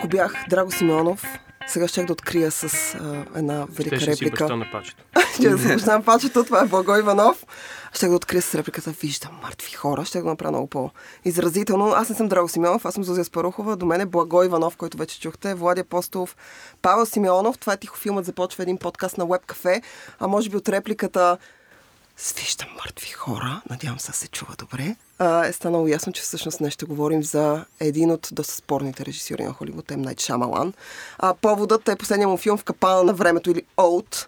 ако бях Драго Симеонов, сега ще да открия с а, една велика ще си реплика. баща на пачето. ще да започнем пачето, това е Благо Иванов. Ще да открия с репликата Виждам мъртви хора. Ще го направя много по-изразително. Аз не съм Драго Симеонов, аз съм Зозия Спарухова. До мен е Благо Иванов, който вече чухте. Влади Апостолов, Павел Симеонов. Това е тихофилмът. Започва един подкаст на Web Cafe. А може би от репликата Свиждам мъртви хора, надявам се се чува добре, а, е станало ясно, че всъщност днес ще говорим за един от доста спорните режисьори на Холивуд, М. Найт Шамалан. А, поводът е последния му филм в капана на времето или Old,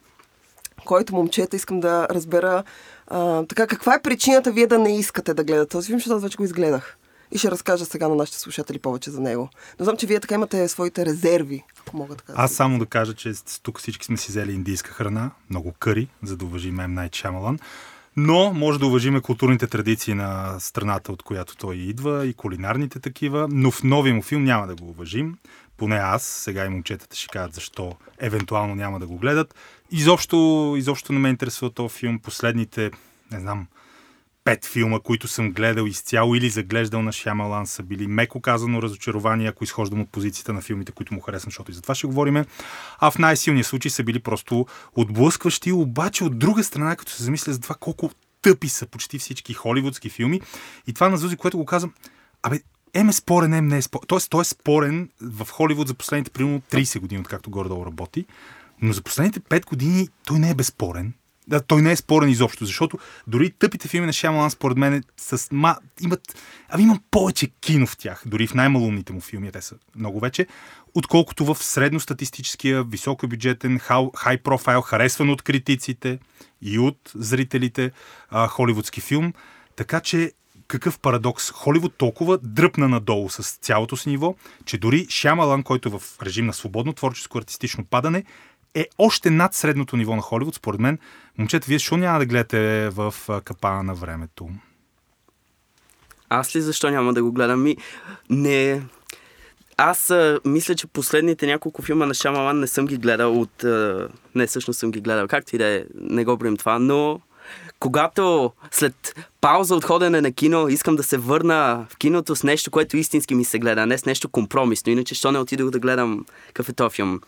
който момчета искам да разбера а, така, каква е причината вие да не искате да гледате този филм, защото аз вече го изгледах. И ще разкажа сега на нашите слушатели повече за него. Но знам, че вие така имате своите резерви, ако мога така. Аз само да кажа, че тук всички сме си взели индийска храна, много къри, за да уважим М. Найт Шамалан. Но може да уважиме културните традиции на страната, от която той идва и кулинарните такива, но в новия му филм няма да го уважим. Поне аз, сега и момчетата ще кажат защо евентуално няма да го гледат. Изобщо, изобщо не ме интересува този филм. Последните, не знам, пет филма, които съм гледал изцяло или заглеждал на Шямалан са били меко казано разочарования, ако изхождам от позицията на филмите, които му харесвам, защото и за това ще говорим. А в най-силния случай са били просто отблъскващи, обаче от друга страна, като се замисля за това колко тъпи са почти всички холивудски филми. И това на Зузи, което го казвам, абе, Ем е спорен, Ем не е спорен. Тоест, той е спорен в Холивуд за последните примерно 30 години, откакто горе-долу работи. Но за последните 5 години той не е безспорен. Да, той не е спорен изобщо, защото дори тъпите филми на Шямалан, според мен, с, ма, имат, ами имам повече кино в тях, дори в най-малумните му филми, те са много вече, отколкото в средностатистическия, високобюджетен, хай профайл, харесван от критиците и от зрителите а, холивудски филм. Така че какъв парадокс. Холивуд толкова дръпна надолу с цялото си ниво, че дори Шямалан, който е в режим на свободно творческо артистично падане, е още над средното ниво на Холивуд, според мен. Момчета, вие защо няма да гледате в капана на времето? Аз ли защо няма да го гледам? Ми, не... Аз а, мисля, че последните няколко филма на Шамалан не съм ги гледал от... А, не, всъщност съм ги гледал. Както и да е, не го брим това, но когато след пауза от ходене на кино искам да се върна в киното с нещо, което истински ми се гледа, а не с нещо компромисно. Иначе, що не отидох да гледам какъв е?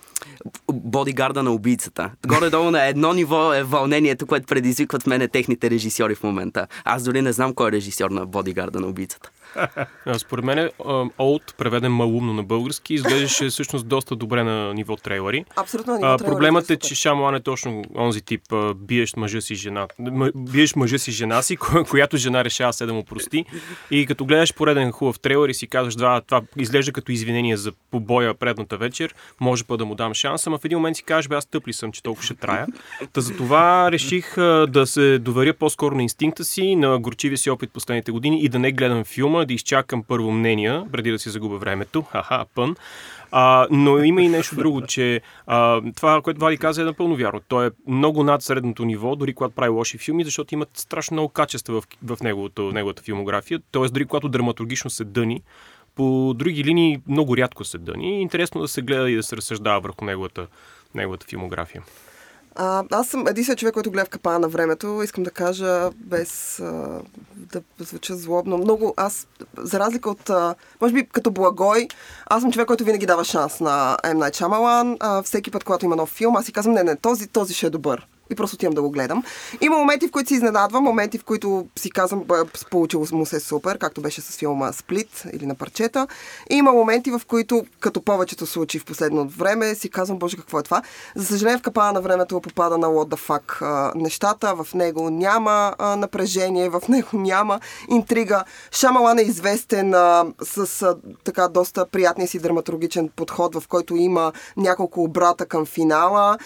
Бодигарда на убийцата. Горе-долу на едно ниво е вълнението, което предизвикват в мене техните режисьори в момента. Аз дори не знам кой е режисьор на Бодигарда на убийцата. Според мен Олд, преведен малумно на български, изглеждаше всъщност доста добре на ниво трейлери. Абсолютно на ниво а, Проблемът е, че Шамуан е точно онзи тип биеш мъжа си жена. Биеш мъжа си жена си, която жена решава се да му прости. И като гледаш пореден хубав трейлер и си казваш, да, това изглежда като извинение за побоя предната вечер, може па да му дам шанс, ама в един момент си кажеш, бе, аз тъпли съм, че толкова ще трая. Та за това реших да се доверя по-скоро на инстинкта си, на горчивия си опит последните години и да не гледам филма, да изчакам първо мнения, преди да си загубя времето. Ха-ха, пън. А, но има и нещо друго, че а, това, което Вади каза е напълно вярно. Той е много над средното ниво, дори когато прави лоши филми, защото имат страшно много качества в, в неговото, неговата филмография. Тоест, дори когато драматургично се дъни, по други линии много рядко се дъни. Интересно да се гледа и да се разсъждава върху неговата, неговата филмография. А, аз съм единствен човек, който гледа в капана на времето. Искам да кажа, без а, да звуча злобно. Много, аз, за разлика от, а, може би като благой, аз съм човек, който винаги дава шанс на М. Найт Шамалан. А, всеки път, когато има нов филм, аз си казвам, не, не, този, този ще е добър и просто отивам да го гледам. Има моменти, в които си изненадвам, моменти, в които си казвам, получило му се супер, както беше с филма Сплит или на парчета. И има моменти, в които, като повечето случаи в последно време, си казвам, боже, какво е това. За съжаление, в капана на времето попада на what the fuck нещата. В него няма напрежение, в него няма интрига. Шамалан е известен с така доста приятния си драматургичен подход, в който има няколко обрата към финала.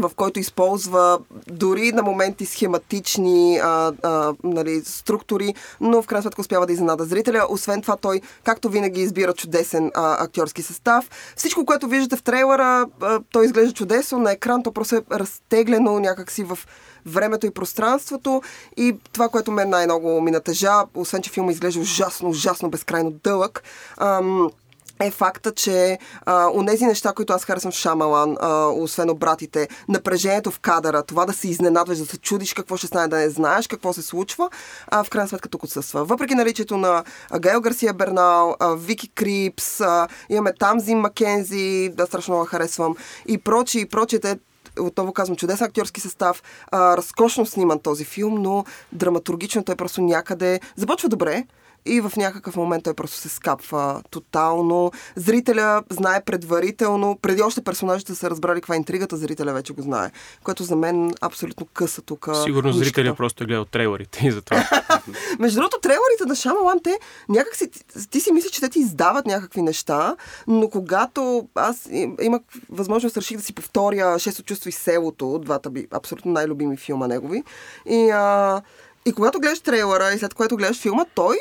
В който използва дори на моменти схематични а, а, нали, структури, но в крайна сметка успява да изненада зрителя. Освен това, той, както винаги, избира чудесен а, актьорски състав. Всичко, което виждате в трейлера, а, той изглежда чудесно. На екран то просто е разтеглено някакси в времето и пространството. И това, което мен най-много ми натъжа, освен че филма изглежда ужасно, ужасно безкрайно дълъг, ам, е факта, че а, онези неща, които аз харесвам в Шамалан, а, освен обратите, напрежението в кадъра, това да се изненадваш, да се чудиш какво ще стане, да не знаеш какво се случва, а, в крайна сметка тук отсъства. Въпреки наличието на Гейл Гарсия Бернал, а, Вики Крипс, а, имаме Тамзин Макензи, да страшно много харесвам, и прочи, и прочи, те отново казвам, чудесен актьорски състав, а, разкошно сниман този филм, но драматургично той просто някъде започва добре, и в някакъв момент той просто се скапва тотално. Зрителя знае предварително, преди още персонажите са разбрали каква е интригата, зрителя вече го знае. Което за мен абсолютно къса тук. Сигурно нишката. зрителя просто е гледал трейлерите и затова. Между другото, трейлерите на Шамалан, те някак си, ти си мислиш, че те ти издават някакви неща, но когато аз имах възможност, реших да си повторя Шесто чувство и селото, двата би абсолютно най-любими филма негови. И а, и когато гледаш трейлера и след което гледаш филма, той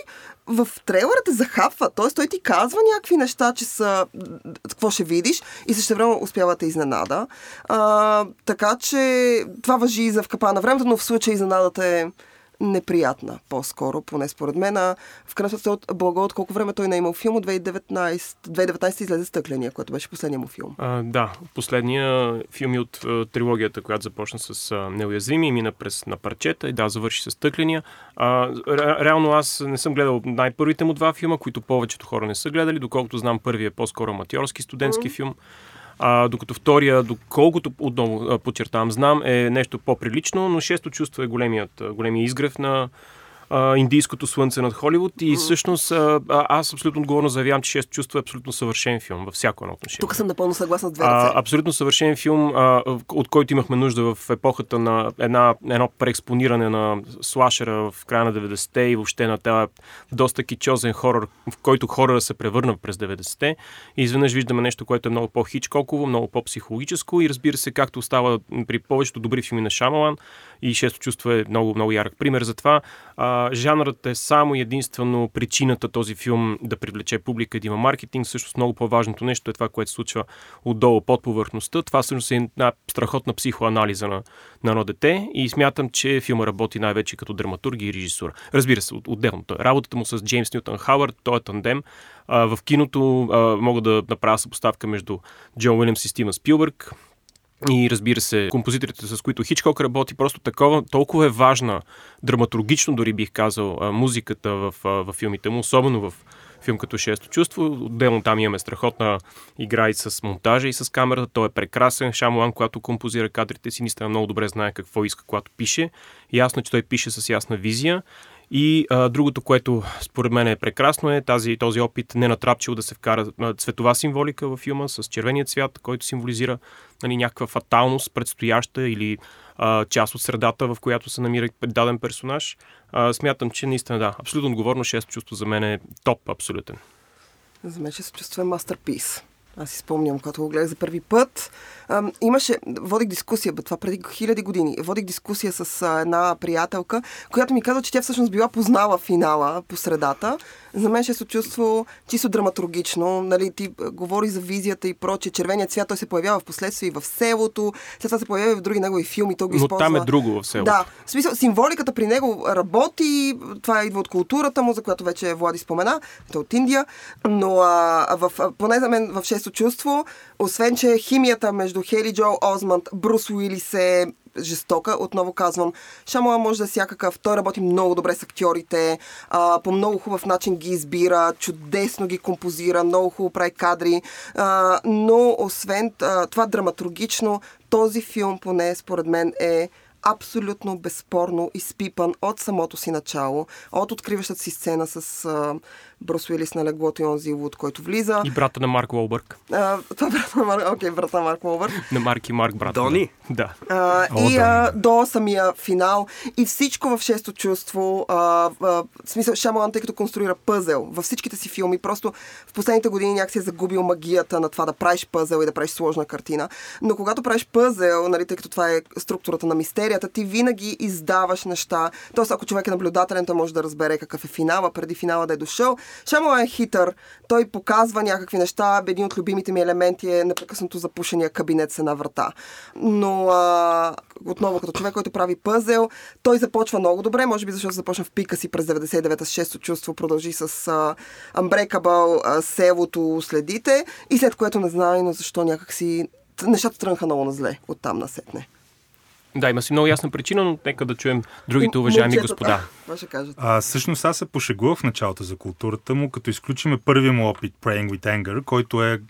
в трейлера те захапва. Т.е. той ти казва някакви неща, че са какво ще видиш и също време успява да изненада. А, така че това въжи и за в капа на времето, но в случай изненадата е неприятна, по-скоро, поне според мен. А в крайна сметка от Благо, от колко време той не е имал филм, от 2019, 2019 излезе Стъкления, което беше последния му филм. А, да, последния филм е от а, трилогията, която започна с а, Неуязвими мина през на парчета и да, завърши с Стъкления. А, ре, реално аз не съм гледал най-първите му два филма, които повечето хора не са гледали, доколкото знам първият е по-скоро аматьорски студентски mm-hmm. филм. А, докато втория, доколкото отново подчертавам, знам, е нещо по-прилично, но шесто чувство е големият, големия изгрев на а, индийското слънце над Холивуд и всъщност а, аз абсолютно отговорно заявявам, че Шесто чувство е абсолютно съвършен филм във всяко едно отношение. Тук съм напълно съгласна с две а, Абсолютно съвършен филм, а, от който имахме нужда в епохата на една, едно преекспониране на слашера в края на 90-те и въобще на тази доста кичозен хорор, в който хорора се превърна през 90-те. И изведнъж виждаме нещо, което е много по-хичкоково, много по-психологическо и разбира се, както става при повечето добри филми на Шамалан, и Шесто чувство е много, много ярък пример за това. А, жанрът е само единствено причината този филм да привлече публика и да има маркетинг. Също много по-важното нещо е това, което се случва отдолу под повърхността. Това всъщност е една страхотна психоанализа на, на едно дете и смятам, че филма работи най-вече като драматург и режисура. Разбира се, отделно. Работата му с Джеймс Нютон Хауърд, той е тандем. А, в киното а, мога да направя съпоставка между Джон Уилямс и Стивен Спилбърг. И разбира се, композиторите, с които Хичкок работи, просто такова, толкова е важна, драматургично дори бих казал, музиката в, в филмите му, особено в филм като Шесто чувство. Отделно там имаме страхотна игра и с монтажа и с камерата. Той е прекрасен. Шамуан, когато композира кадрите си, наистина много добре знае какво иска, когато пише. Ясно, че той пише с ясна визия и а, другото, което според мен е прекрасно е тази, този опит не натрапчил да се вкара а, цветова символика в филма с червения цвят, който символизира нали, някаква фаталност, предстояща или а, част от средата, в която се намира даден персонаж. А, смятам, че наистина да, абсолютно отговорно, шест чувство за мен е топ абсолютен. За мен се чувство е мастерпис. Аз си спомням, когато го гледах за първи път. А, имаше, водих дискусия, бе, това преди хиляди години, водих дискусия с а, една приятелка, която ми каза, че тя всъщност била познала финала по средата. За мен ще се чувство чисто драматургично. Нали, ти говори за визията и прочее. Червеният цвят, той се появява в последствие и в селото. След това се появява и в други негови филми. Той го Но използва. там е друго в селото. Да. В смисъл, символиката при него работи. Това идва от културата му, за която вече Влади спомена. Той е от Индия. Но а, в, поне за мен в чувство, освен, че химията между Хели Джо Озманд, Брус Уилис е жестока. Отново казвам, Шамала може да е всякакъв. Той работи много добре с актьорите, а, по много хубав начин ги избира, чудесно ги композира, много хубаво прави кадри. А, но освен а, това драматургично, този филм поне според мен е абсолютно безспорно изпипан от самото си начало, от откриващата си сцена с а, Брус Уилис на леглото и онзи Вуд, който влиза. И брата на Марк Уолбърг. А, това е брата на Марк, окей, брата на Марк Уолбърг. на Марк и Марк, брат. Дони? Да. А, О, и да. а, до самия финал. И всичко в шесто чувство. А, а, в смисъл, Шамалан, тъй като конструира пъзел във всичките си филми, просто в последните години някакси е загубил магията на това да правиш пъзел и да правиш сложна картина. Но когато правиш пъзел, нали, тъй като това е структурата на мистерията, ти винаги издаваш неща. Тоест, ако човек е наблюдателен, той може да разбере какъв е финала, преди финала да е дошъл Шамала е хитър. Той показва някакви неща. Един от любимите ми елементи е непрекъснато запушения кабинет с една врата. Но а, отново, като човек, който прави пъзел, той започва много добре. Може би защото започна в пика си през 99-та с шесто чувство, продължи с а, Unbreakable, а, селото следите и след което не знае, но защо някакси нещата тръгнаха много на зле от там насетне. Да, има си много ясна причина, но нека да чуем другите уважаеми Момчетата, господа. Това ще кажат. А, всъщност аз се пошегувах в началото за културата му, като изключиме първия му опит Praying with Anger, който е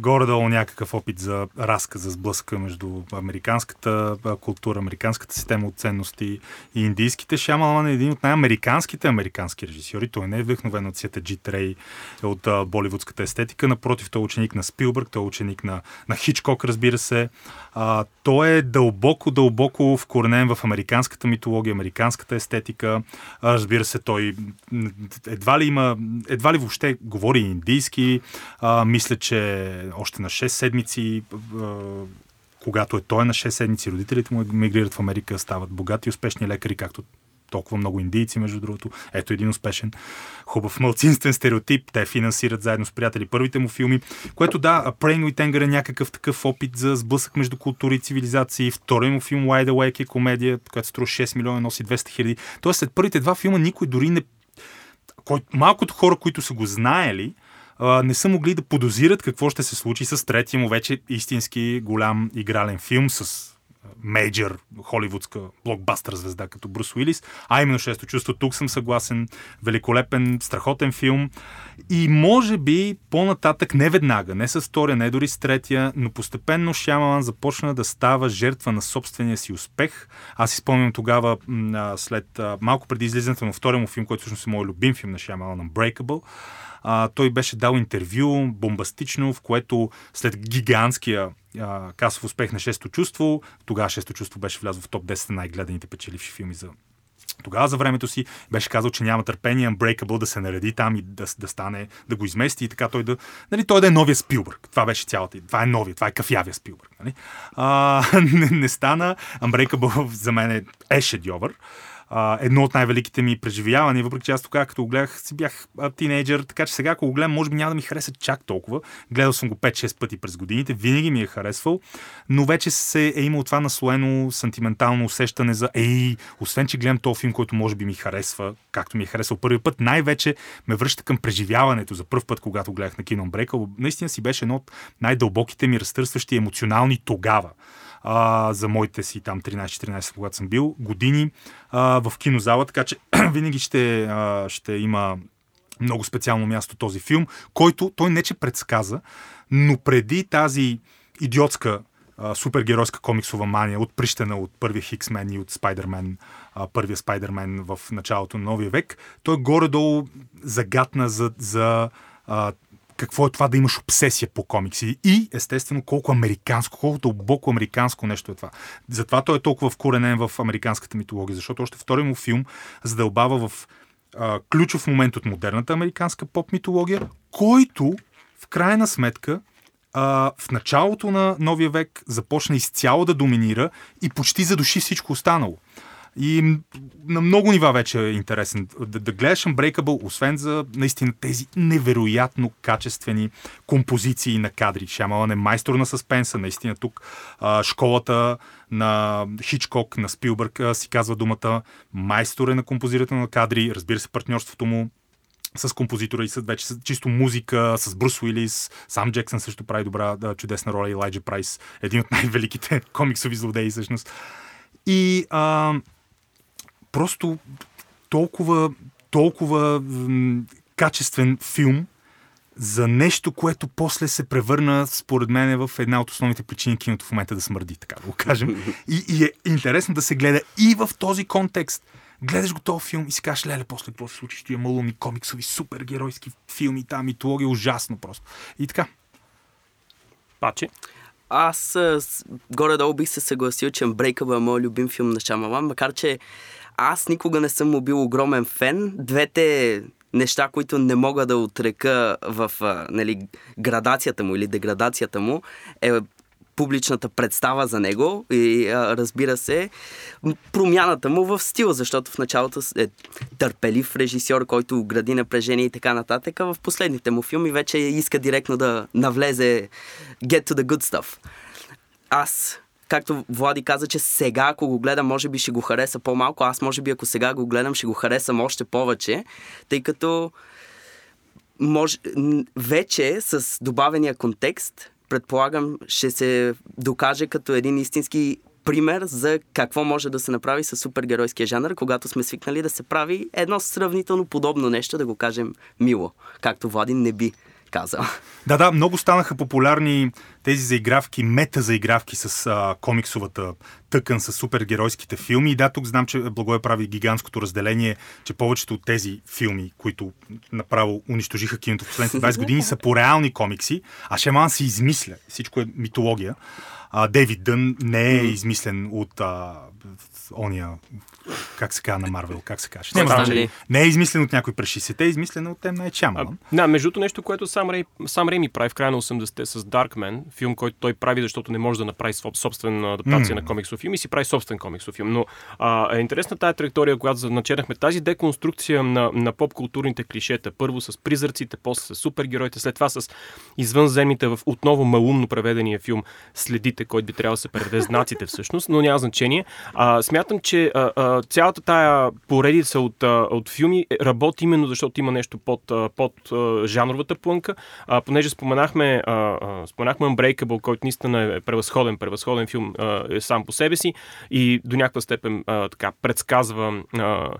горе-долу някакъв опит за разказ, за сблъска между американската култура, американската система от ценности и индийските. Шамалан е един от най-американските американски режисьори. Той не е вдъхновен от Сета Джи Трей, от боливудската естетика. Напротив, той е ученик на Спилбърг, той е ученик на, на Хичкок, разбира се. А, той е дълбоко, дълбоко вкоренен в американската митология, американската естетика. А, разбира се, той едва ли има, едва ли въобще говори индийски. А, мисля, че още на 6 седмици когато е той на 6 седмици, родителите му мигрират в Америка, стават богати и успешни лекари, както толкова много индийци, между другото. Ето един успешен, хубав мълцинствен стереотип. Те финансират заедно с приятели първите му филми, което да, Praying with Anger е някакъв такъв опит за сблъсък между култури и цивилизации. Вторият му филм Wide Awake е комедия, която струва 6 милиона, носи 200 хиляди. Тоест след първите два филма никой дори не... Кой... Малкото хора, които са го знаели, не са могли да подозират какво ще се случи с третия му вече истински голям игрален филм с мейджор холивудска блокбастър звезда като Брус Уилис, а именно шесто чувство. Тук съм съгласен. Великолепен, страхотен филм. И може би по-нататък, не веднага, не с втория, не дори с третия, но постепенно Шямалан започна да става жертва на собствения си успех. Аз си спомням тогава, след малко преди излизането на втория му филм, който всъщност е моят любим филм на Шямалан, Unbreakable, а, той беше дал интервю, бомбастично, в което след гигантския а, касов успех на Шесто чувство, тогава Шесто чувство беше влязло в топ 10 на най-гледаните печеливши филми за тогава за времето си беше казал, че няма търпение Unbreakable да се нареди там и да, да стане, да го измести и така той да, нали, той да е новия Спилбърг. Това беше цялата. Това е новия, това е кафявия Спилбърг. Нали? А, не, не стана. Unbreakable за мен е, е а, едно от най-великите ми преживявания, въпреки че аз тогава, като го гледах, си бях а, тинейджър, така че сега, ако го гледам, може би няма да ми хареса чак толкова. Гледал съм го 5-6 пъти през годините, винаги ми е харесвал, но вече се е имал това наслоено сантиментално усещане за ей, освен че гледам този филм, който може би ми харесва, както ми е харесал първи път, най-вече ме връща към преживяването за първ път, когато гледах на кино Брейка. Наистина си беше едно от най-дълбоките ми разтърсващи емоционални тогава а, за моите си там 13-14, когато съм бил, години а, в кинозала, така че винаги ще, а, ще има много специално място този филм, който той не че предсказа, но преди тази идиотска супергеройска комиксова мания, отприщена от първия Хиксмен и от Спайдермен, първия Спайдермен в началото на новия век, той горе-долу загатна за, за а, какво е това да имаш обсесия по комикси и естествено колко американско, колко дълбоко американско нещо е това. Затова той е толкова вкоренен в американската митология, защото още втори му филм задълбава в а, ключов момент от модерната американска поп митология, който в крайна сметка а, в началото на новия век започна изцяло да доминира и почти задуши всичко останало. И на много нива вече е интересен. Да, да гледаш Unbreakable, освен за наистина тези невероятно качествени композиции на кадри. Шамалан е майстор на съспенса, наистина тук а, школата на Хичкок, на Спилбърг а, си казва думата. Майстор е на композирането на кадри, разбира се, партньорството му с композитора и с вече с чисто музика, с Брус Уилис, сам Джексън също прави добра, да, чудесна роля, Елайджа Прайс, един от най-великите комиксови злодеи всъщност. И а, просто толкова, толкова м- качествен филм за нещо, което после се превърна, според мен, в една от основните причини киното в момента да смърди, така да го кажем. И, и е интересно да се гледа и в този контекст. Гледаш го този филм и си кажеш, леле, после какво се случи, ще има малумни комиксови, супергеройски филми, там митология, ужасно просто. И така. Паче. Аз горе-долу бих се съгласил, че Unbreakable е моят любим филм на Шамалан, макар че аз никога не съм му бил огромен фен. Двете неща, които не мога да отрека в а, нали, градацията му или деградацията му, е публичната представа за него и а, разбира се, промяната му в стила, защото в началото е търпелив режисьор, който гради напрежение и така нататък, а в последните му филми вече иска директно да навлезе get to the good stuff. Аз както Влади каза, че сега, ако го гледам, може би ще го хареса по-малко. Аз, може би, ако сега го гледам, ще го харесам още повече, тъй като може, вече с добавения контекст, предполагам, ще се докаже като един истински пример за какво може да се направи с супергеройския жанр, когато сме свикнали да се прави едно сравнително подобно нещо, да го кажем мило, както Владин не би казал. Да, да, много станаха популярни тези заигравки, мета заигравки с а, комиксовата тъкан, с супергеройските филми. И да, тук знам, че Благое прави гигантското разделение, че повечето от тези филми, които направо унищожиха киното в последните 20 години, са по реални комикси, а Шеман се измисля. Всичко е митология. А, Дейвид Дън не е измислен от а, ония, как се казва на Марвел, как се каже. Не, не е измислен от някой през 60-те, е измислен от тем най Чамалан. Да, между нещо, което сам, Рей, сам Рейми прави в края на 80-те с Darkman, филм, който той прави, защото не може да направи собствена адаптация mm. на комиксов филм и си прави собствен комиксов филм. Но а, е интересна тази траектория, която начерахме тази деконструкция на, на поп-културните клишета. Първо с призраците, после с супергероите, след това с извънземните в отново малумно преведения филм Следите, който би трябвало да се преведе знаците всъщност, но няма значение. А, смятам, че а, а, цялата тая поредица от, а, от филми работи именно защото има нещо под, а, под а, жанровата плънка. А, понеже споменахме, а, а, споменахме Unbreakable, който наистина е превъзходен, превъзходен филм а, е сам по себе си и до някаква степен а, така предсказва а,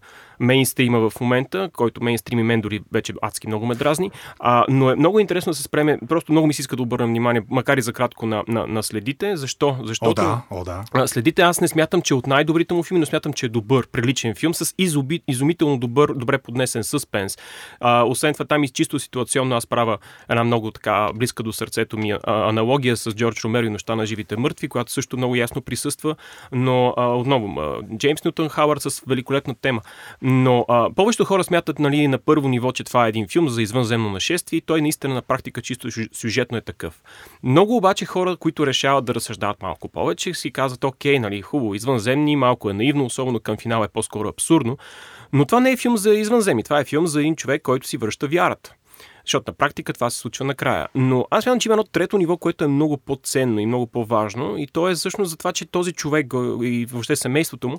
мейнстрима в момента, който мейнстрим и мен дори вече адски много ме дразни. А, но е много интересно да се спреме, просто много ми се иска да обърна внимание, макар и за кратко на, на, на следите. Защо? Защото о, да, о, да. следите аз не смятам, че е от най-добрите му филми, но смятам, че е добър, приличен филм с изуби, изумително добър, добре поднесен съспенс. А, освен това, там и чисто ситуационно аз правя една много така близка до сърцето ми а, аналогия с Джордж Ромеро и нощта на живите мъртви, която също много ясно присъства, но а, отново, а, Джеймс Нютон Хауърд с великолепна тема. Но а, повечето хора смятат нали, на първо ниво, че това е един филм за извънземно нашествие и той наистина на практика чисто сюжетно е такъв. Много обаче хора, които решават да разсъждават малко повече, си казват, окей, нали, хубаво, извънземни, малко е наивно, особено към финал е по-скоро абсурдно. Но това не е филм за извънземни, това е филм за един човек, който си връща вярата. Защото на практика това се случва накрая. Но аз смятам, че има едно трето ниво, което е много по-ценно и много по-важно. И то е всъщност за това, че този човек и въобще семейството му,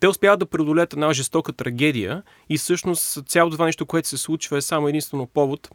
те успяват да преодолеят една жестока трагедия и всъщност цялото това нещо, което се случва е само единствено повод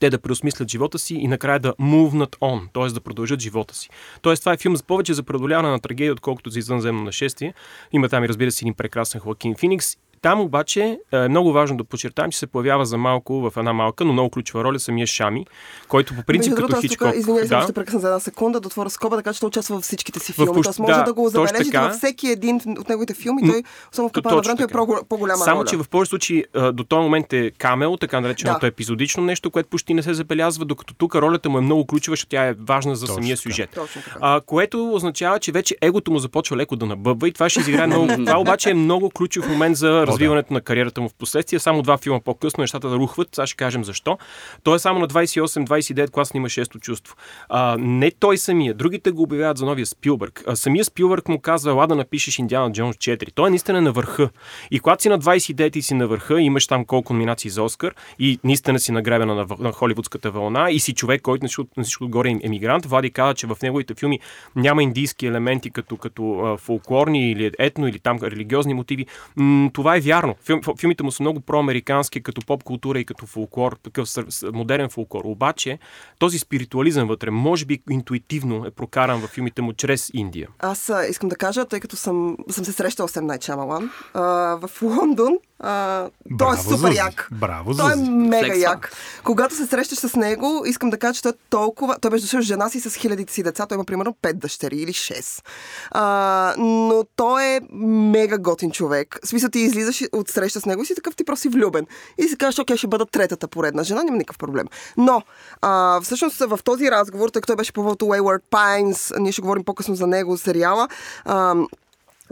те да преосмислят живота си и накрая да movnат on, т.е. да продължат живота си. Тоест, това е филм за повече за преодоляване на трагедия, отколкото за извънземно нашествие. Има там и разбира се един прекрасен Хоакин Феникс там обаче е много важно да подчертаем, че се появява за малко в една малка, но много ключова роля самия Шами, който по принцип Между като Хичкок... Извинявай, да. ще прекъсна за една секунда да отворя скоба, така че той участва във всичките си филми. Тоест може да, да го забележите във всеки един от неговите филми. Той, особено в Капана на времето, е по-голяма Само, че в повечето случаи до този момент е камел, така нареченото да. епизодично нещо, което почти не се забелязва, докато тук ролята му е много ключова, защото тя е важна за Точно самия сюжет. А, което означава, че вече егото му започва леко да набъбва и това ще изиграе много. това обаче е много ключов момент за развиването на кариерата му в последствие. Само два филма по-късно нещата да рухват. Сега ще кажем защо. Той е само на 28-29 клас има шесто чувство. А, не той самия. Другите го обявяват за новия Спилбърг. А, самия Спилбърг му казва, ела да напишеш Индиана Джонс 4. Той е наистина на върха. И когато си на 29 и си на върха, имаш там колко номинации за Оскар и наистина си нагребена на, на холивудската вълна и си човек, който на всичко, на всичко отгоре е емигрант. Влади каза, че в неговите филми няма индийски елементи като, като фолклорни или етно или там религиозни мотиви. М- това е вярно. Филм, филмите му са много проамерикански, като поп култура и като фолклор, такъв модерен фолклор. Обаче този спиритуализъм вътре, може би интуитивно е прокаран в филмите му чрез Индия. Аз искам да кажа, тъй като съм, съм се срещал с Най Чамалан в Лондон, а, той е супер Зузи. як. Браво, той е мега Флекса. як. Когато се срещаш с него, искам да кажа, че той е толкова... Той беше дошъл с жена си с хилядите си деца. Той има примерно 5 дъщери или 6. А, но той е мега готин човек. В смисъл ти излизаш от среща с него и си такъв ти просто си влюбен. И си казваш, окей, ще бъда третата поредна жена, няма никакъв проблем. Но, а, всъщност в този разговор, тъй като той беше по Wayward Pines, ние ще говорим по-късно за него, сериала, а,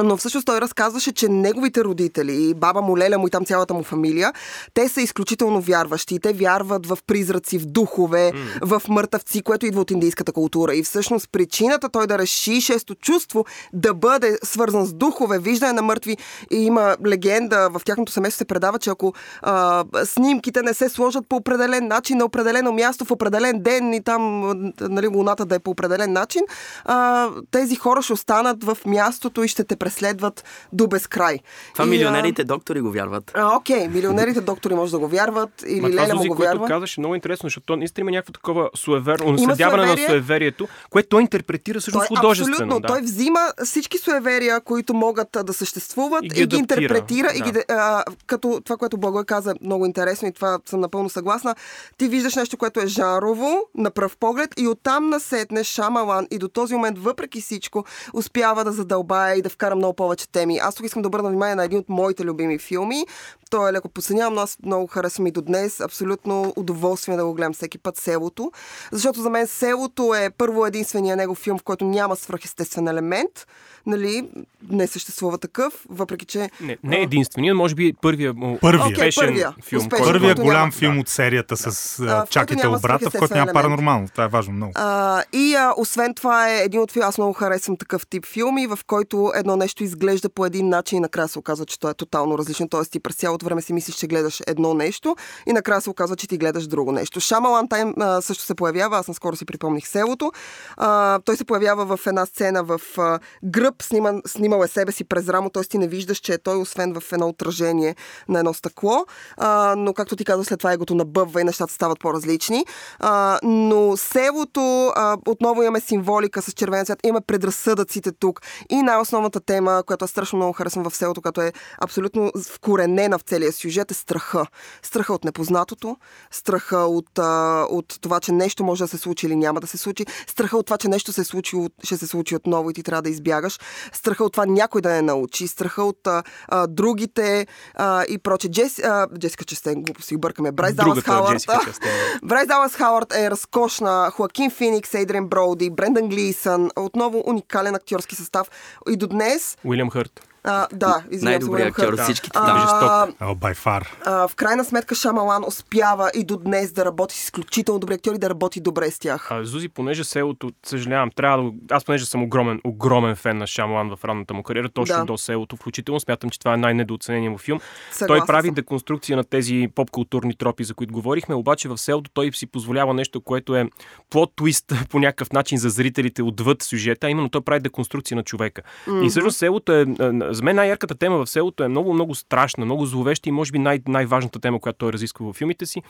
Но всъщност той разказваше, че неговите родители, баба му, леля му и там цялата му фамилия, те са изключително вярващи. И те вярват в призраци, в духове, mm. в мъртъвци, което идва от индийската култура. И всъщност причината той да реши шесто чувство да бъде свързан с духове, виждане на мъртви. И има легенда, в тяхното семейство се предава, че ако а, снимките не се сложат по определен начин, на определено място, в определен ден и там нали, луната да е по определен начин, а, тези хора ще останат в мястото и ще те преследват до безкрай. Това и, милионерите а... доктори го вярват. А, окей, милионерите доктори може да го вярват или Ма, Леля му го което вярва. казваш е много интересно, защото наистина има някакво такова суеверно, наследяване на суеверието, което той интерпретира също той, художествено. Абсолютно. Да. Той взима всички суеверия, които могат да съществуват И и ги ги, адаптира, интерпретира. да. И ги, а, като това, което Благой каза, много интересно и това съм напълно съгласна. Ти виждаш нещо, което е жанрово, на пръв поглед и оттам насетне Шамалан и до този момент, въпреки всичко, успява да задълбая и да вкара много повече теми. Аз тук искам да обърна внимание на един от моите любими филми. Той е леко подценявам, но аз много харесвам и до днес. Абсолютно удоволствие да го гледам всеки път селото. Защото за мен селото е първо единствения негов филм, в който няма свръхестествен елемент. Нали, не съществува такъв, въпреки че... Не, не единствения, може би първия му Първия. Успешен първия. филм. Успешен. който голям няма- филм да. от серията с А, в а, който чакайте няма от брата, в който няма паранормално. Това е важно много. А, и а, освен това е един от филми, аз много харесвам такъв тип филми, в който едно нещо изглежда по един начин и накрая се оказва, че то е тотално различно. Тоест ти през цялото време си мислиш, че гледаш едно нещо и накрая се оказва, че ти гледаш друго нещо. Шамалан Тайм а, също се появява, аз наскоро си припомних селото. А, той се появява в една сцена в а, гръб, сниман, снимал е себе си през рамо, т.е. ти не виждаш, че е той, освен в едно отражение на едно стъкло. А, но както ти каза, след това егото набъбва и нещата стават по-различни. А, но селото, а, отново имаме символика с червен цвят, имаме предразсъдъците тук. И най-основната тема, която аз страшно много харесвам в селото, която е абсолютно вкоренена в целия сюжет, е страха. Страха от непознатото, страха от, а, от това, че нещо може да се случи или няма да се случи, страха от това, че нещо се случи, ще се случи отново и ти трябва да избягаш, страха от това някой да не научи, страха от а, а, другите а, и проче. Джес, а, Джесика Честен, глупо си бъркаме. Брайс Далас Другата Хауърд. Брайс Далас Хауърд е разкошна. Хоакин Феникс, Ейдрен Броуди, Брендан Глисън. Отново уникален актьорски състав. И до днес... Уилям Хърт. А, да, извинявам Уилям актьор от всичките А. О, by far. а, в крайна сметка Шамалан успява и до днес да работи с изключително добри актьори, да работи добре с тях. А, Зузи, понеже селото, съжалявам, трябва да... Аз понеже съм огромен, огромен фен на Шамлан в ранната му кариера, точно Да. до селото, включително смятам, че това е най-недооцененият му филм. Съгласна той прави съм. деконструкция на тези поп-културни тропи, за които говорихме, обаче в селото той си позволява нещо, което е плод твист по някакъв начин за зрителите отвъд сюжета, а именно той прави деконструкция на човека. И всъщност селото е, а, за мен най-ярката тема в селото е много, много страшна, много зловеща и може би най- най-важната тема, която той разисква в филмите си.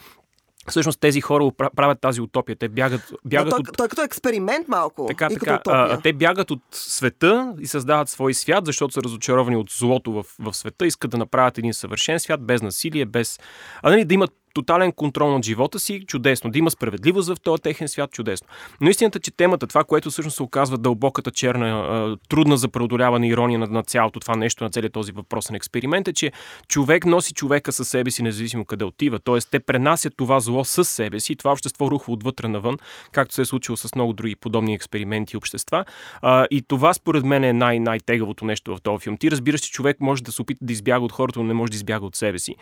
Всъщност тези хора правят тази утопия. Те бягат, бягат той, от той, като експеримент малко. така, така. утопия. а, те бягат от света и създават свой свят, защото са разочаровани от злото в, в света. Искат да направят един съвършен свят, без насилие, без. А нали, да имат тотален контрол над живота си, чудесно. Да има справедливост в този техен свят, чудесно. Но истината, че темата, това, което всъщност се оказва дълбоката черна, трудна за преодоляване ирония на, на цялото това нещо, на целият този въпросен експеримент, е, че човек носи човека със себе си, независимо къде отива. Тоест, те пренасят това зло със себе си това общество рухва отвътре навън, както се е случило с много други подобни експерименти и общества. И това, според мен, е най- най-тегавото нещо в този филм. Ти разбираш, че човек може да се опита да избяга от хората, но не може да избяга от себе си.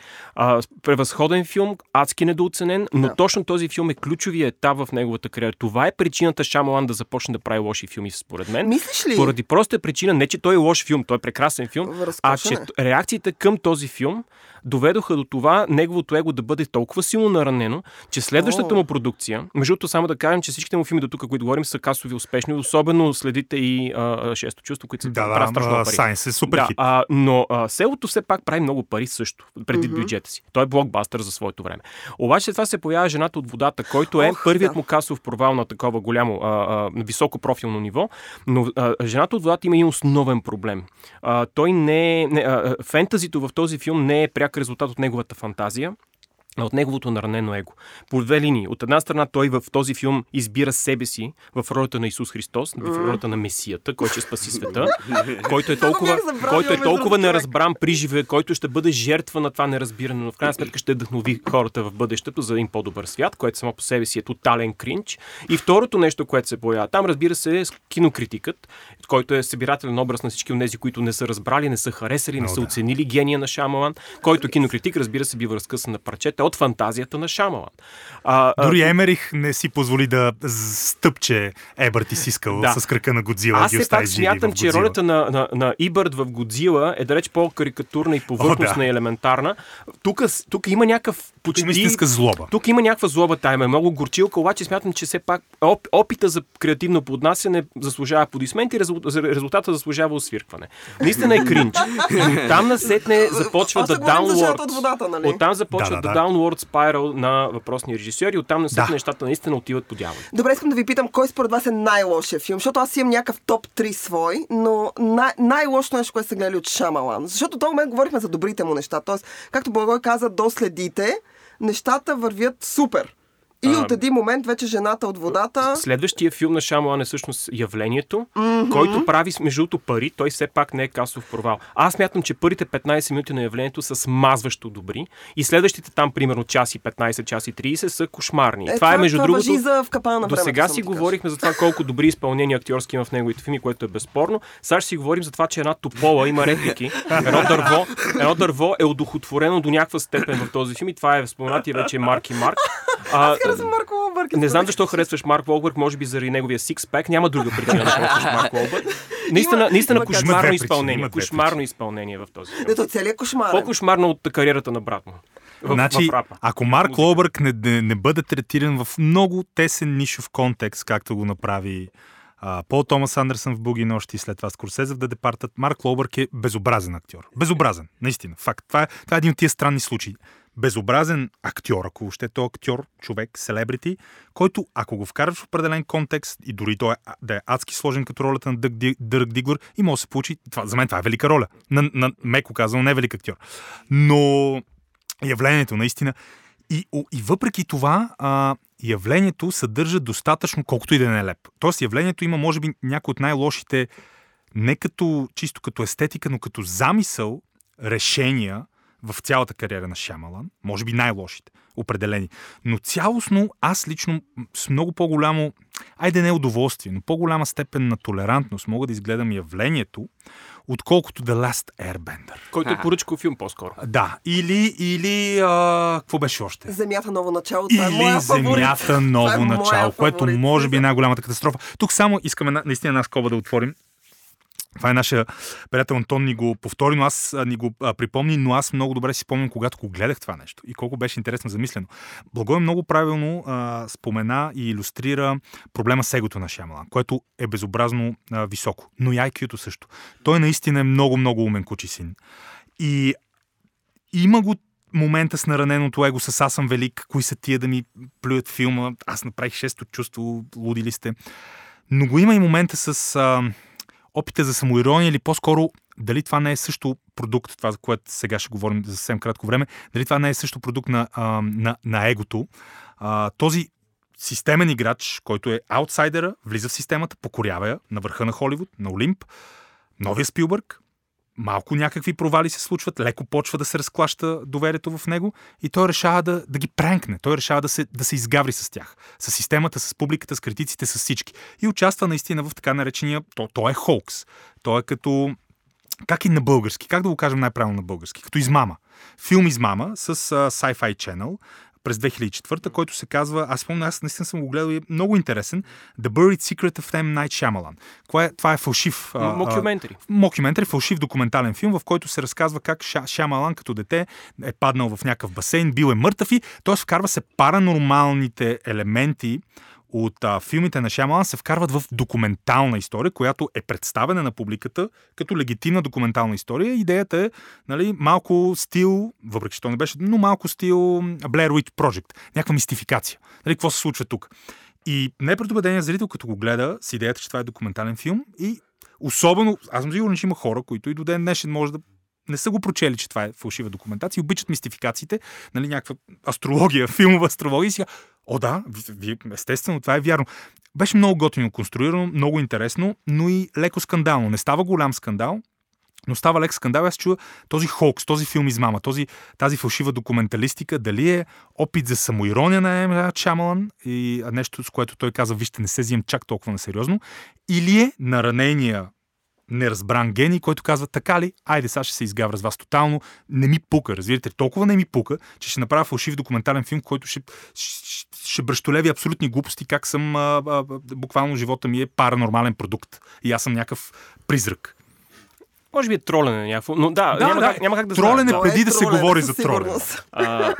Превъзходен филм, адски недооценен, но Да. точно този филм е ключовия етап в неговата кариера. Това е причината Шамалан да започне да прави лоши филми, според мен. Мислиш ли? Поради проста причина, не че той е лош филм, той е прекрасен филм, а Разкошен че е. реакциите към този филм доведоха до това неговото его да бъде толкова силно наранено, че следващата О. му продукция, между другото само да кажем, че всичките му филми до тук, които говорим, са касови успешни, особено следите и а, а, шесто чувство, които се Да, правят страшно да, много пари. Сайнс е супер Да, хит. а, но а, селото все пак прави много пари също, преди Мгм. бюджета си. Той е блокбастър за своето време. Обаче след това се появява жената от водата, който е Ох, първият да. му касов провал на такова голямо, а, а, високо профилно ниво. Но а, жената от водата има един основен проблем. А, той не е. Не, а, фентазито в този филм не е пряк резултат от неговата фантазия. От неговото наранено его. По две линии. От една страна той в този филм избира себе си в ролята на Исус Христос, в ролята на Месията, който ще спаси света, който е толкова, който е толкова неразбран при живе, който ще бъде жертва на това неразбиране, но в крайна сметка ще вдъхнови хората в бъдещето за един по-добър свят, което само по себе си е тотален кринч. И второто нещо, което се появява там, разбира се, е кинокритикът, който е събирателен образ на всички от тези, които не са разбрали, не са харесали, не са оценили гения на Шамалан, който кинокритик, разбира се, бива разкъсан на парчета от фантазията на Шамалан. А, Дори а, Емерих не си позволи да стъпче Ебърт и Сискъл да. с крака на Годзила. Аз все пак смятам, че ролята на, на, на Ибърт в Годзила е далеч по-карикатурна и повърхностна О, да. и елементарна. Тук, тук има някакъв почти... Има истинска злоба. Тук има някаква злоба, тайма е много горчилка, обаче смятам, че все пак оп, опита за креативно поднасяне заслужава аплодисменти, резултата заслужава освиркване. Наистина е кринч. Там насетне започва да downward. От водата, нали? Оттам започва да, да, да. downward spiral на въпросния режисьор и оттам насетне да. нещата наистина отиват по дявол. Добре, искам да ви питам, кой според вас е най-лошия филм? Защото аз имам някакъв топ 3 свой, но най- най-лошото нещо, което са гледали от Шамалан. Защото този момент говорихме за добрите му неща. Тоест, както Благой каза, доследите, нещата вървят супер. И от един момент вече жената от водата. Следващия филм на Шамалан е всъщност явлението, mm-hmm. който прави между другото пари. Той все пак не е касов провал. Аз мятам, че първите 15 минути на явлението са смазващо добри. И следващите там, примерно, час и 15, час и 30 са кошмарни. Е, това, е между това другото. За в капана на до сега си говорихме за това колко добри изпълнения актьорски има в неговите филми, което е безспорно. Сега ще си говорим за това, че една топола има реплики. Едно дърво, едно дърво е одухотворено до някаква степен в този филм и това е споменатия вече Марк и Марк. А, харесвам Марк Уолбърг. Не знам защо харесваш Марк Уолбърг, може би заради неговия сикспек. Няма друга причина да харесваш Марк Уолбърг. Наистина, наистина кошмарно изпълнение. Кошмарно изпълнение в този филм. Ето целият кошмар. По-кошмарно от кариерата на брат му. В, значи, в ако Марк Лобърг не, не, не бъде третиран в много тесен нишов контекст, както го направи а, Пол Томас Андерсън в Буги нощи и след това Скорсезе в Да Департът, Марк Лобърг е безобразен актьор. Безобразен, наистина. Факт. Това е, това е един от тия странни случаи безобразен актьор, ако въобще то актьор, човек, селебрити, който ако го вкараш в определен контекст и дори той е, да е адски сложен като ролята на Дърк, Дърк Дигвър и може да се получи, това, за мен това е велика роля. На, на меко казано, не е велик актьор. Но явлението наистина и, и въпреки това, а, явлението съдържа достатъчно, колкото и да не е леп. Тоест, явлението има, може би, някои от най-лошите, не като чисто като естетика, но като замисъл, решения, в цялата кариера на Шамалан, може би най-лошите, определени. Но цялостно аз лично с много по-голямо, айде не удоволствие, но по-голяма степен на толерантност мога да изгледам явлението, отколкото The Last Airbender. Който е поръчков филм по-скоро. Да, или, или а, какво беше още? Земята ново начало. Това е или е Земята ново е начало, което може би е най-голямата катастрофа. Тук само искаме наистина една скоба да отворим. Това е нашия приятел Антон ни го повтори, но аз ни го а, припомни, но аз много добре си спомням, когато го гледах това нещо и колко беше интересно замислено. Благой много правилно а, спомена и иллюстрира проблема с егото на Шамалан, което е безобразно а, високо, но и IQ-то също. Той наистина е много, много умен кучи син. И има го момента с нараненото его с аз съм велик, кои са тия да ми плюят филма, аз направих шесто чувство, луди ли сте. Но го има и момента с... А, опита за самоирония или по-скоро дали това не е също продукт, това за което сега ще говорим за съвсем кратко време, дали това не е също продукт на, на, на егото. Този системен играч, който е аутсайдера, влиза в системата, покорява я на върха на Холивуд, на Олимп. Новия Спилбърг, малко някакви провали се случват, леко почва да се разклаща доверието в него и той решава да, да ги пренкне. Той решава да се, да се изгаври с тях. С системата, с публиката, с критиците, с всички. И участва наистина в така наречения... То, то е Холкс. Той е като... Как и на български? Как да го кажем най-правилно на български? Като измама. Филм измама с uh, Sci-Fi Channel през 2004, който се казва, аз спомня, аз наистина съм го гледал и е много интересен, The Buried Secret of M. Night Shyamalan. Това е, това е фалшив... Мокюментари. Мокюментари, фалшив документален филм, в който се разказва как Шамалан като дете е паднал в някакъв басейн, бил е мъртъв и т.е. вкарва се паранормалните елементи от а, филмите на Шамалан се вкарват в документална история, която е представена на публиката като легитимна документална история. Идеята е нали, малко стил, въпреки че то не беше, но малко стил Blair Witch Project, някаква мистификация. Нали, какво се случва тук? И непредобедения зрител, като го гледа, с идеята, че това е документален филм и особено, аз съм сигурен, че има хора, които и до ден днешен може да не са го прочели, че това е фалшива документация, обичат мистификациите, нали, някаква астрология, филмова астрология и сега, о да, естествено, това е вярно. Беше много готино конструирано, много интересно, но и леко скандално. Не става голям скандал, но става лек скандал. Аз чува този Холкс, този филм измама, този, тази фалшива документалистика, дали е опит за самоирония на М. Чамалан и нещо, с което той каза, вижте, не се взимам чак толкова на сериозно, или е наранения неразбран гений, който казва, така ли, айде сега ще се изгавра с вас тотално, не ми пука, разбирате, толкова не ми пука, че ще направя фалшив документален филм, който ще, ще, ще бръщолеви абсолютни глупости, как съм, а, а, буквално живота ми е паранормален продукт и аз съм някакъв призрак. Може би е тролене някакво, но да, Да, няма, да. Как, няма как да Тролене знам. Е преди да се говори за тролене. А,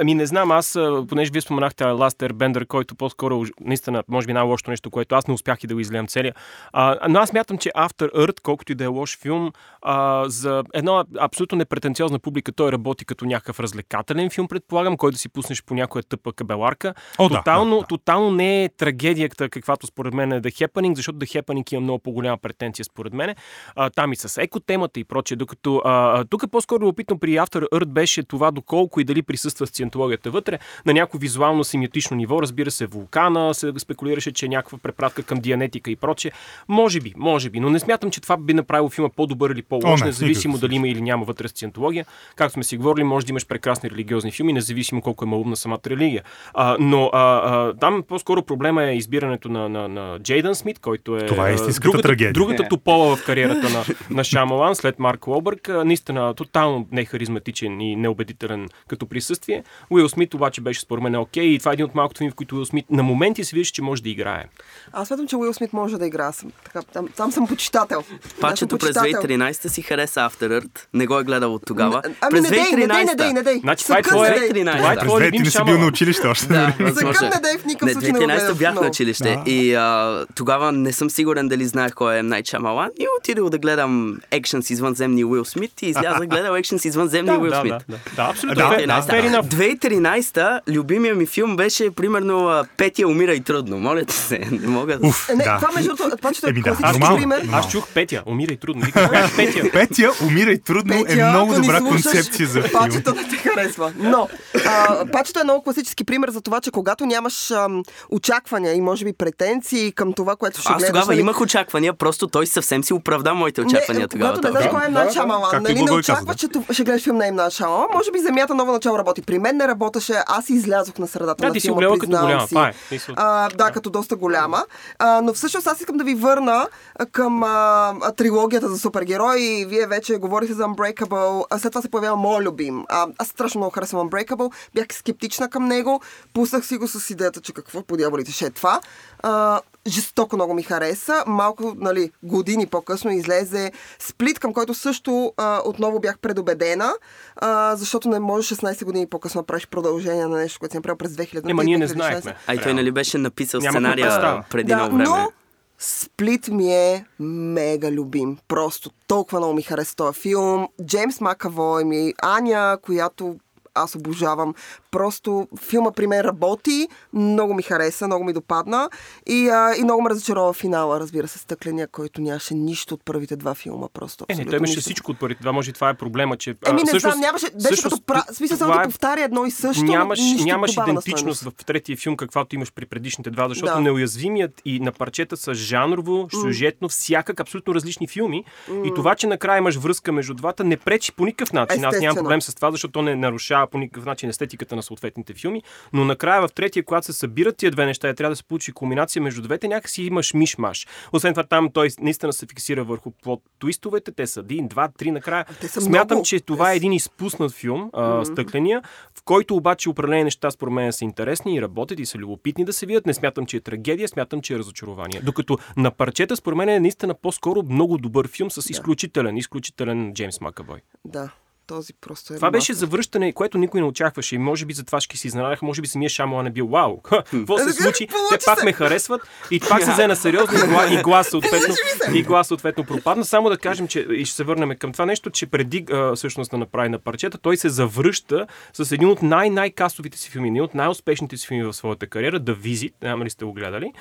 ами не знам, аз, понеже вие споменахте Last Airbender, който по-скоро наистина, може би най-лошото нещо, което аз не успях и да го излеям целия. А, но аз мятам, че After Earth, колкото и да е лош филм, а, за една абсолютно непретенциозна публика, той работи като някакъв развлекателен филм, предполагам, който си пуснеш по някоя тъпа кабеларка. О, да, тотално, да, да. тотално не е трагедията, каквато според мен е The Happening, защото The Happening има много по-голяма претенция според мен. А, там и с екотемата и прочее, докато а, тук по-скоро любопитно при After Earth беше това доколко и дали присъства сциентологията вътре на някакво визуално семиотично ниво. Разбира се, вулкана се спекулираше, че е някаква препратка към дианетика и прочее. Може би, може би, но не смятам, че това би направило филма по-добър или О, по-лош, не, независимо дали има или няма вътре сциентология. Както сме си говорили, може да имаш прекрасни религиозни филми, независимо колко е малумна самата религия. А, но а, а, там по-скоро проблема е избирането на, на, на Джейдън Смит, който е Това е другата, трагедия. другата топола в кариерата на, на Шамалан след Марк Уолбърг. А, Наистина, тотално нехаризматичен и неубедителен като присъствие. Уил Смит обаче беше според мен окей и това е един от малкото филми, в които Уил Смит на моменти се вижда, че може да играе. Аз смятам, че Уил Смит може да игра. Съм, така, там, там съм почитател. Пачето през почитател. 2013 си хареса After Earth. Не го е гледал от тогава. Ами през не дей, не дей, не дей, не дей. Значи това е твое-. 2013. това е две любим не си бил на училище още. Да, нали? възможно. Съкън не дей в никакъв случай не го 2013 гледах бях на училище Да. и а, тогава не съм сигурен дали знаех кой е. Найт Шамалан и отидох да гледам екшен с извънземни Уил Смит и излязах гледал екшен с извънземни Да, Уил да, Смит. да, да, да, абсолютно. Да, fair- да, fair enough. 2013 любимия ми филм беше примерно Петия умира и трудно. Моля те се, не мога да... Уф, Не, да. това между другото, това че е да, класически пример. Аз чух Петя. Умира и трудно. Е Петя? Петя, умира и трудно е много добра концепция за филм. Пачето не те харесва. Но, а, пачето е много класически пример за това, че когато нямаш ам, очаквания и може би претенции към това, което ще Аз гледаш... тогава нали, имах очаквания, просто той съвсем си оправда моите очаквания Когато не знаеш Да, кой е да, Над да, Шамалан, и нали не очакваш, че ще гледаш филм на Над Шамалан, може би земята много начало работи. При мен не работеше, аз излязох на средата Да, на ти си филма, го гледал като признавам голяма. си. Това е. А, да, като доста голяма. А, но всъщност аз искам да ви върна към а, трилогията за супергерои. Вие вече говорихте за Unbreakable. А след това се появява моят любим. А, аз страшно много харесвам Unbreakable. Бях скептична към него. Пуснах си го с идеята, че какво по дяволите ще е това. А, жестоко много ми хареса. Малко, нали, години по-късно излезе Сплит, към който също а, отново бях предубедена, а, защото не можеш 16 години по-късно да правиш продължение на нещо, което си направил през 2000 Ема ние не знаехме. А и той нали беше написал Няма сценария преди да, много време. но Сплит ми е мега любим. Просто толкова много ми хареса този филм. Джеймс Макавой ми, Аня, която аз обожавам. Просто филма при мен работи, много ми хареса, много ми допадна и, а, и много ме разочарова финала, разбира се, стъкления, който нямаше нищо от първите два филма. Просто. Е, не, той имаше всичко от първите. Това може и това е проблема, че... Еми, не всъщност- знам, нямаше, беше всъщност, като пра... смисъл, само да е- повтаря едно и също, нямаш, нищо нямаш идентичност в третия филм, каквато имаш при предишните два, защото Да. неуязвимият и на парчета са жанрово, сюжетно, всякак абсолютно различни филми. И това, че накрая имаш връзка между двата, не пречи по никакъв начин. Аз нямам Естествено. проблем с това, защото то не нарушава по никакъв начин естетиката на съответните филми. Но накрая в третия, когато се събират тия две неща, и трябва да се получи комбинация между двете, някакси имаш миш-маш. Освен това, там той наистина се фиксира върху плод твистовете. Те са един, два, три накрая. Те са Смятам, много. че това е един изпуснат филм, а, стъкления, в който обаче определени неща според мен са интересни и работят и са любопитни да се видят. Не смятам, че е трагедия, смятам, че е разочарование. Докато на парчета, според мен е наистина по-скоро много добър филм с изключителен, изключителен Джеймс Макабой. Да, този просто е Това беше завръщане, което никой не очакваше и може би затова ще се изненадах, може би самия Шамалан е бил вау. Ха, Какво се Е, случи? получи Те пак ме харесват и пак се взе на сериозно и глас, глас съответно, и глас съответно пропадна. Само да кажем, че и ще се върнем към това нещо, че преди а, всъщност да направи на парчета, той се завръща с един от най-най-касовите си филми, един от най-успешните си филми в своята кариера, The Visit, няма ли сте го гледали?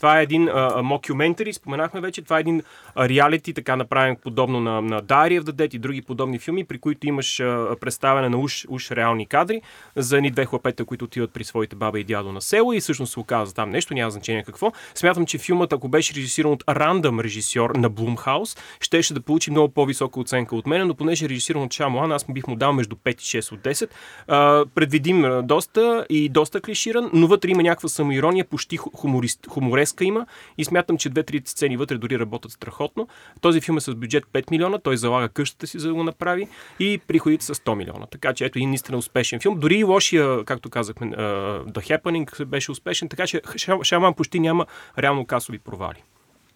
Това е един мокюментари, споменахме вече, това е един реалити, така направен подобно на, на Diary of the Dead и други подобни филми, при които имаш а, представяне на уж, уж реални кадри за едни две хлапета, които отиват при своите баба и дядо на село и всъщност се оказа там нещо, няма значение какво. Смятам, че филмът, ако беше режисиран от рандъм режисьор на Блумхаус, щеше да получи много по-висока оценка от мен, но понеже е режисиран от Шамуан, аз му бих му дал между 5 и 6 от 10. А, предвидим доста и доста клиширан, но вътре има някаква самоирония, почти хуморист, хумореска има и смятам, че две-трите сцени вътре дори работят страхотно. Този филм е с бюджет 5 милиона, той залага къщата си за да го направи и приходите са 100 милиона. Така че ето един наистина успешен филм. Дори и лошия, както казахме, The Happening беше успешен, така че Шаман почти няма реално касови провали.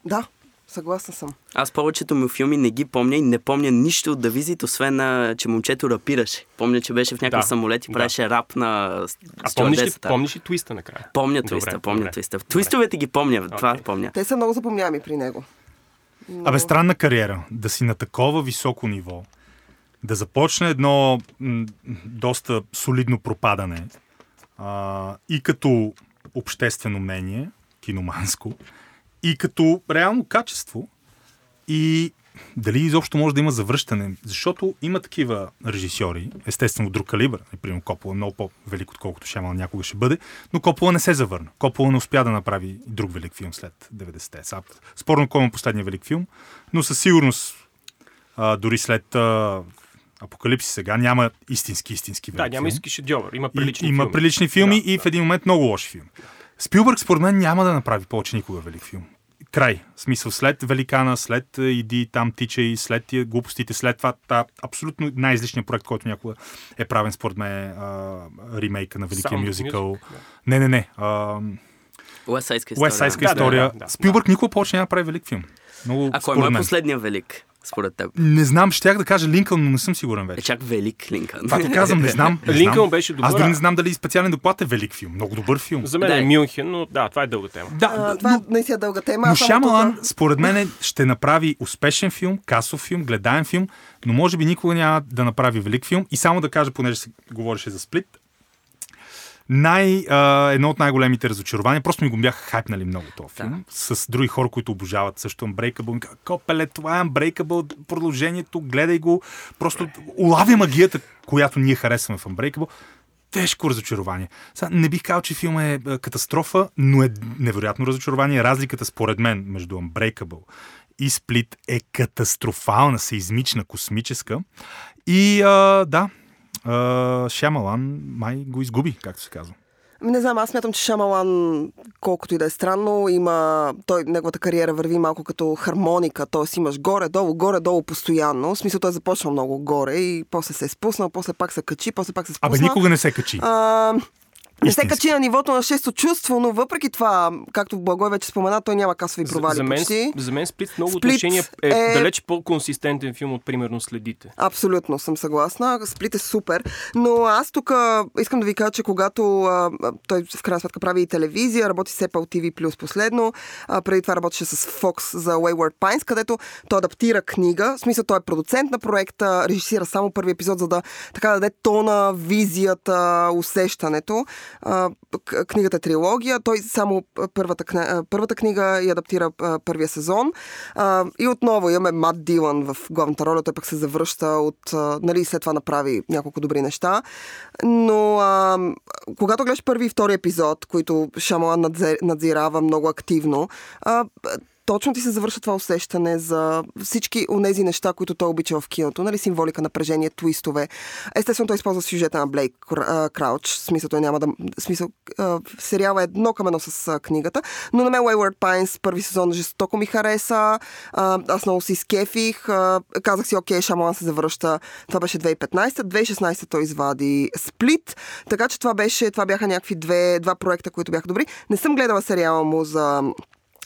Да, Съгласна съм. Аз повечето му филми не ги помня и не помня нищо от Давизит, освен на, че момчето рапираше. Помня, че беше в някакъв да, самолет и да. правеше рап на А помниш ли, помниш ли твиста накрая? Помня добре, твиста, помня добре. твиста. Твистовете ги помня, okay. това помня. Те са много запомняеми при него. Но... Абе, странна кариера. Да си на такова високо ниво. Да започне едно м- доста солидно пропадане. А, и като обществено мнение, киноманско, и като реално качество и дали изобщо може да има завръщане. Защото има такива режисьори, естествено друг калибър, например Копола е много по-велик, отколкото Шамал някога ще бъде, но Копола не се завърна. Копола не успя да направи друг велик филм след 90-те. Спорно кой има последния велик филм, но със сигурност а, дори след а, Апокалипси сега няма истински, истински велик Да, няма истински шедьовър. Има прилични и, филми. Има прилични филми да, и в един момент много лоши филми. Спилбърг според мен няма да направи повече никога велик филм край. В смисъл, след Великана, след Иди, там тича и след тия глупостите, след това, та, абсолютно най-излишният проект, който някога е правен според мен, а, ремейка на Великия мюзикъл. Не, не, не. Уестсайдска история. Уестсайдска история. Да, да, да, Спилбърг да. никога повече няма да прави велик филм. Много, а кой е последния велик? Според теб? Не знам, щях да кажа Линкълн, но не съм сигурен вече. Е чак велик Линкълн. Това ти казвам, не знам. Не Линкълн беше добър. Аз дори не знам дали специален доклад е велик филм. Много добър филм. За мен да. е Мюнхен, но да, това е дълга тема. Да, а, това но, наистина е дълга тема. Но Шамалан, според мен, ще направи успешен филм, касов филм, гледаем филм, но може би никога няма да направи велик филм. И само да кажа, понеже се говореше за сплит, най, а, едно от най-големите разочарования, просто ми го бяха хайпнали много този филм, да. с други хора, които обожават също Unbreakable. Копеле, това е Unbreakable, продължението, гледай го, просто улавя магията, която ние харесваме в Unbreakable. Тежко разочарование. Сега, не бих казал, че филма е катастрофа, но е невероятно разочарование. Разликата според мен между Unbreakable и Split е катастрофална, seизмична, космическа. И а, да, Шамалан май го изгуби, както се казва. Ами не знам, аз смятам, че Шамалан, колкото и да е странно, има, той, неговата кариера върви малко като хармоника, т.е. имаш горе-долу, горе-долу постоянно. В смисъл, той е започва много горе и после се е спуснал, после пак се качи, после пак се спусна. Абе, никога не се качи. А, не се качи на нивото на шесто чувство, но въпреки това, както Благой вече спомена, той няма касови провали. За, за, мен, почти. за мен Сплит в много Сплит отношения е, е далеч по-консистентен филм от примерно Следите. Абсолютно съм съгласна. Сплит е супер. Но аз тук искам да ви кажа, че когато а, той в крайна сметка прави и телевизия, работи с Apple TV Plus последно, а, преди това работеше с Fox за Wayward Pines, където той адаптира книга. В смисъл, той е продуцент на проекта, режисира само първи епизод, за да така да даде тона, визията, усещането книгата трилогия. Той само първата, първата книга и адаптира първия сезон. И отново имаме Мат Дилан в главната роля. Той пък се завръща от... Нали, след това направи няколко добри неща. Но а, когато гледаш първи и втори епизод, които Шамалан надзирава много активно, а, точно ти се завършва това усещане за всички онези неща, които той обича в киното, нали, символика, напрежение, твистове. Естествено, той използва сюжета на Блейк Крауч, смисъл той няма да... Смисъл, сериала е едно към едно с книгата, но на мен Wayward Pines първи сезон жестоко ми хареса, аз много си изкефих, казах си, окей, Шамалан се завръща, това беше 2015, 2016 той извади Сплит, така че това беше, това бяха някакви две, два проекта, които бяха добри. Не съм гледала сериала му за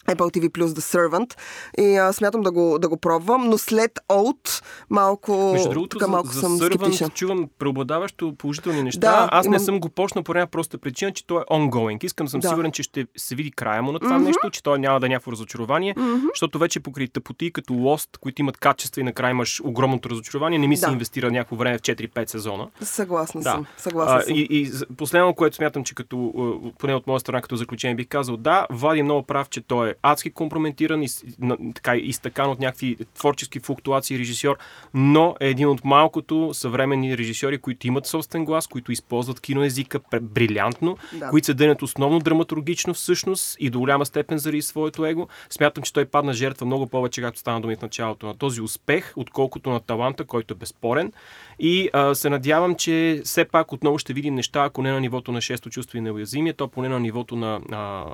Apple TV Plus The Servant и а, смятам да го, да го пробвам, но след Oat малко, Между другото, така, малко за, за. Servant чувам преобладаващо положителни неща. Да, Аз не имам- съм го почнал по една проста причина, че той е ongoing. Искам съм Да. сигурен, че ще се види края му на това нещо, че той няма да е някакво разочарование, защото вече покрай тъпоти като Lost, които имат качества и накрая имаш огромното разочарование, не ми се Да. инвестира някакво време в 4-5 сезона. Съгласна Да. съм. Съгласна А, съм. и, и последно, което смятам, че като, поне от моя страна, като заключение бих казал, да, Влади е много прав, че той е адски компрометиран и на- така изтъкан от някакви творчески флуктуации режисьор, но е един от малкото съвременни режисьори, които имат собствен глас, които използват киноезика брилянтно, Да. които се дънят основно драматургично всъщност и до голяма степен заради своето его. Смятам, че той падна жертва много повече, както стана думи в началото, на този успех, отколкото на таланта, който е безспорен. И а, се надявам, че все пак отново ще видим неща, ако не на нивото на шесто чувство и неуязвимие, то поне на нивото на а,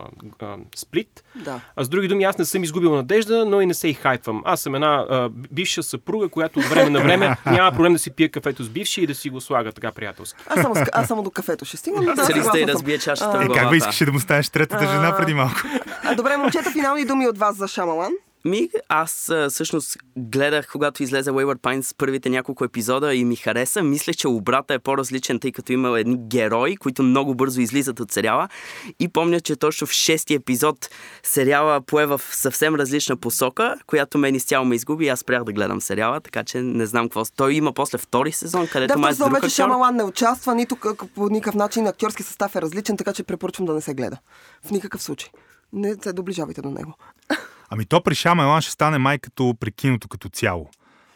а, сплит. Да. А с други думи, аз не съм изгубил надежда, но и не се и хайпвам. Аз съм една а, бивша съпруга, която от време на време няма проблем да си пие кафето с бивши и да си го слага така приятелски. Аз само, аз само до кафето ще стигна. Да, Седи сте и разбие чашата Е, как ви искаше да му станеш третата жена преди малко? А, добре, момчета, финални думи от вас за Шамалан. Ми, аз а, всъщност гледах, когато излезе Wayward Pines първите няколко епизода и ми хареса. Мислех, че обрата е по-различен, тъй като има едни герои, които много бързо излизат от сериала. И помня, че точно в шести епизод сериала пое в съвсем различна посока, която мен изцяло ме изгуби и аз спрях да гледам сериала, така че не знам какво. Той има после втори сезон, където Да, май друг вече. Шамалан не участва, нито по никакъв начин актьорски състав е различен, така че препоръчвам да не се гледа. В никакъв случай. Не се доближавайте до него. Ами то при Шамелан ще стане май като при киното като цяло.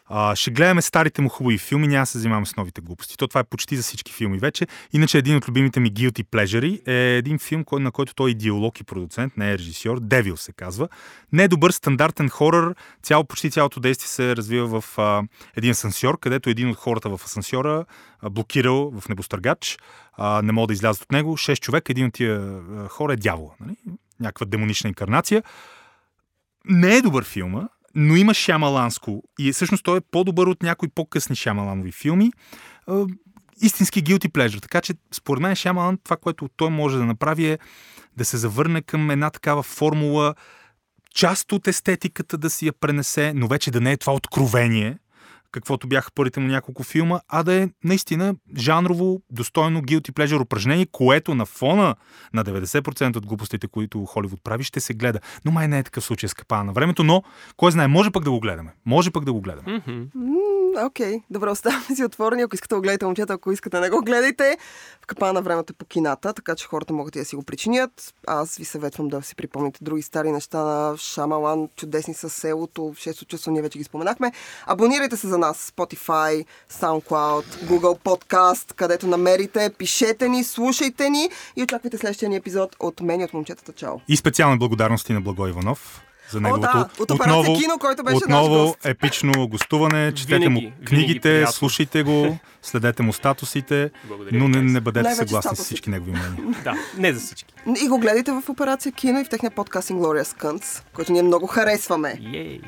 А, ще гледаме старите му хубави филми, няма се занимаваме с новите глупости. То това е почти за всички филми вече. Иначе един от любимите ми Guilty Pleasure е един филм, на който той е идеолог и продуцент, не е режисьор, Девил се казва. Не е добър стандартен хорър, цяло, почти цялото действие се развива в а, един асансьор, където един от хората в асансьора а, блокирал в небостъргач, а, не могат да излязат от него. Шест човека, един от тия хора е дявола. Нали? Някаква демонична инкарнация не е добър филма, но има шамаланско. И всъщност той е по-добър от някои по-късни шамаланови филми. Истински guilty pleasure. Така че, според мен, Шамалан, това, което той може да направи е да се завърне към една такава формула, част от естетиката да си я пренесе, но вече да не е това откровение, каквото бяха първите му няколко филма, а да е наистина жанрово достойно guilty pleasure упражнение, което на фона на 90% от глупостите, които Холивуд прави, ще се гледа. Но май не е такъв случай с капана на времето, но кой знае, може пък да го гледаме. Може пък да го гледаме. Окей, добре, оставаме си отворени. Ако искате да го гледате, момчета, ако искате, не го гледайте. В капана на времето е по кината, така че хората могат и да си го причинят. Аз ви съветвам да си припомните други стари неща на Шамалан, чудесни с селото, шесто чувство, ние вече ги споменахме. Абонирайте се за нас Spotify, SoundCloud, Google Podcast, където намерите. Пишете ни, слушайте ни и очаквайте следващия ни епизод от мен и от момчетата. Чао! И специални благодарности на Благой Иванов за неговото да, от Операция Кино, който беше наш отново гост. епично гостуване. Четете Винаги, му винаги книгите, приятно. слушайте го, следете му статусите, Благодаря но не, не бъдете съгласни с всички негови мнения. Да, не за всички. И го гледайте в Операция Кино и в техния подкаст Inglorious Cunts, който ние много харесваме. Йей!